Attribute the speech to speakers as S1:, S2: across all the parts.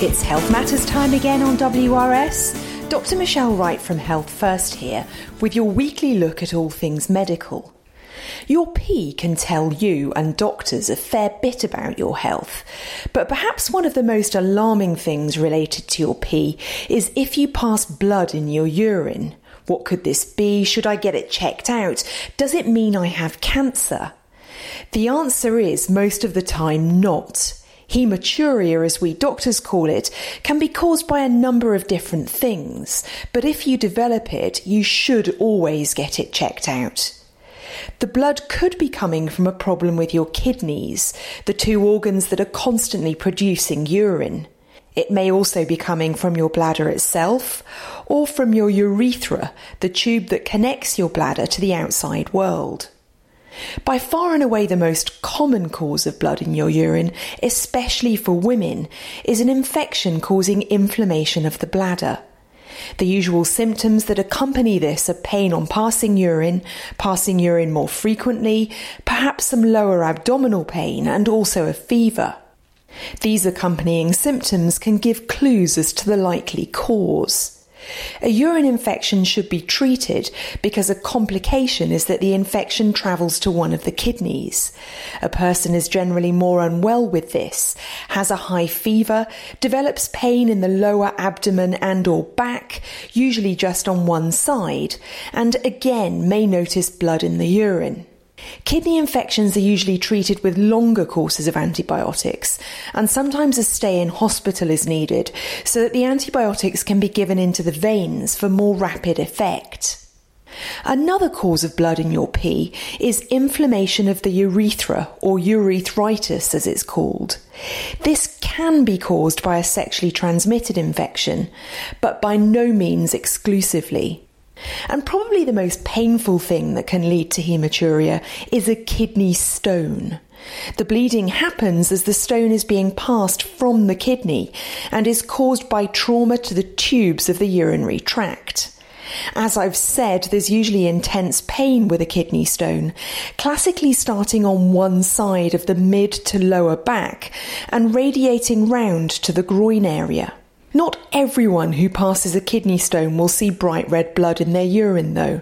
S1: It's Health Matters time again on WRS. Dr. Michelle Wright from Health First here with your weekly look at all things medical. Your pee can tell you and doctors a fair bit about your health, but perhaps one of the most alarming things related to your pee is if you pass blood in your urine. What could this be? Should I get it checked out? Does it mean I have cancer? The answer is most of the time not. Hematuria, as we doctors call it, can be caused by a number of different things, but if you develop it, you should always get it checked out. The blood could be coming from a problem with your kidneys, the two organs that are constantly producing urine. It may also be coming from your bladder itself or from your urethra, the tube that connects your bladder to the outside world. By far and away the most common cause of blood in your urine, especially for women, is an infection causing inflammation of the bladder. The usual symptoms that accompany this are pain on passing urine, passing urine more frequently, perhaps some lower abdominal pain, and also a fever. These accompanying symptoms can give clues as to the likely cause. A urine infection should be treated because a complication is that the infection travels to one of the kidneys. A person is generally more unwell with this, has a high fever, develops pain in the lower abdomen and or back, usually just on one side, and again may notice blood in the urine. Kidney infections are usually treated with longer courses of antibiotics, and sometimes a stay in hospital is needed so that the antibiotics can be given into the veins for more rapid effect. Another cause of blood in your pee is inflammation of the urethra, or urethritis as it's called. This can be caused by a sexually transmitted infection, but by no means exclusively. And probably the most painful thing that can lead to hematuria is a kidney stone. The bleeding happens as the stone is being passed from the kidney and is caused by trauma to the tubes of the urinary tract. As I've said, there's usually intense pain with a kidney stone, classically starting on one side of the mid to lower back and radiating round to the groin area. Not everyone who passes a kidney stone will see bright red blood in their urine, though.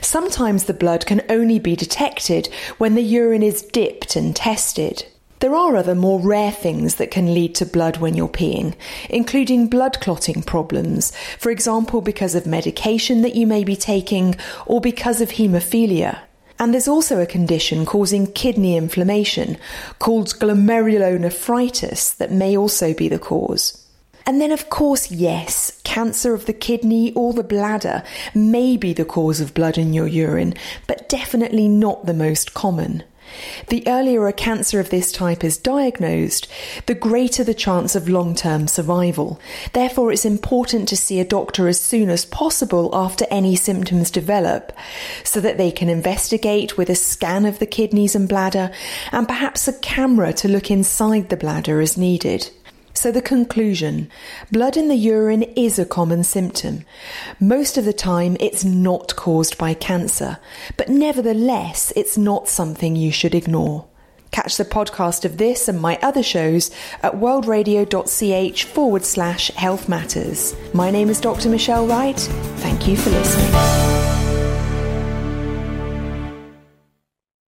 S1: Sometimes the blood can only be detected when the urine is dipped and tested. There are other more rare things that can lead to blood when you're peeing, including blood clotting problems, for example, because of medication that you may be taking or because of haemophilia. And there's also a condition causing kidney inflammation called glomerulonephritis that may also be the cause. And then, of course, yes, cancer of the kidney or the bladder may be the cause of blood in your urine, but definitely not the most common. The earlier a cancer of this type is diagnosed, the greater the chance of long term survival. Therefore, it's important to see a doctor as soon as possible after any symptoms develop, so that they can investigate with a scan of the kidneys and bladder, and perhaps a camera to look inside the bladder as needed. So, the conclusion blood in the urine is a common symptom. Most of the time, it's not caused by cancer, but nevertheless, it's not something you should ignore. Catch the podcast of this and my other shows at worldradio.ch forward slash health matters. My name is Dr. Michelle Wright. Thank you for listening.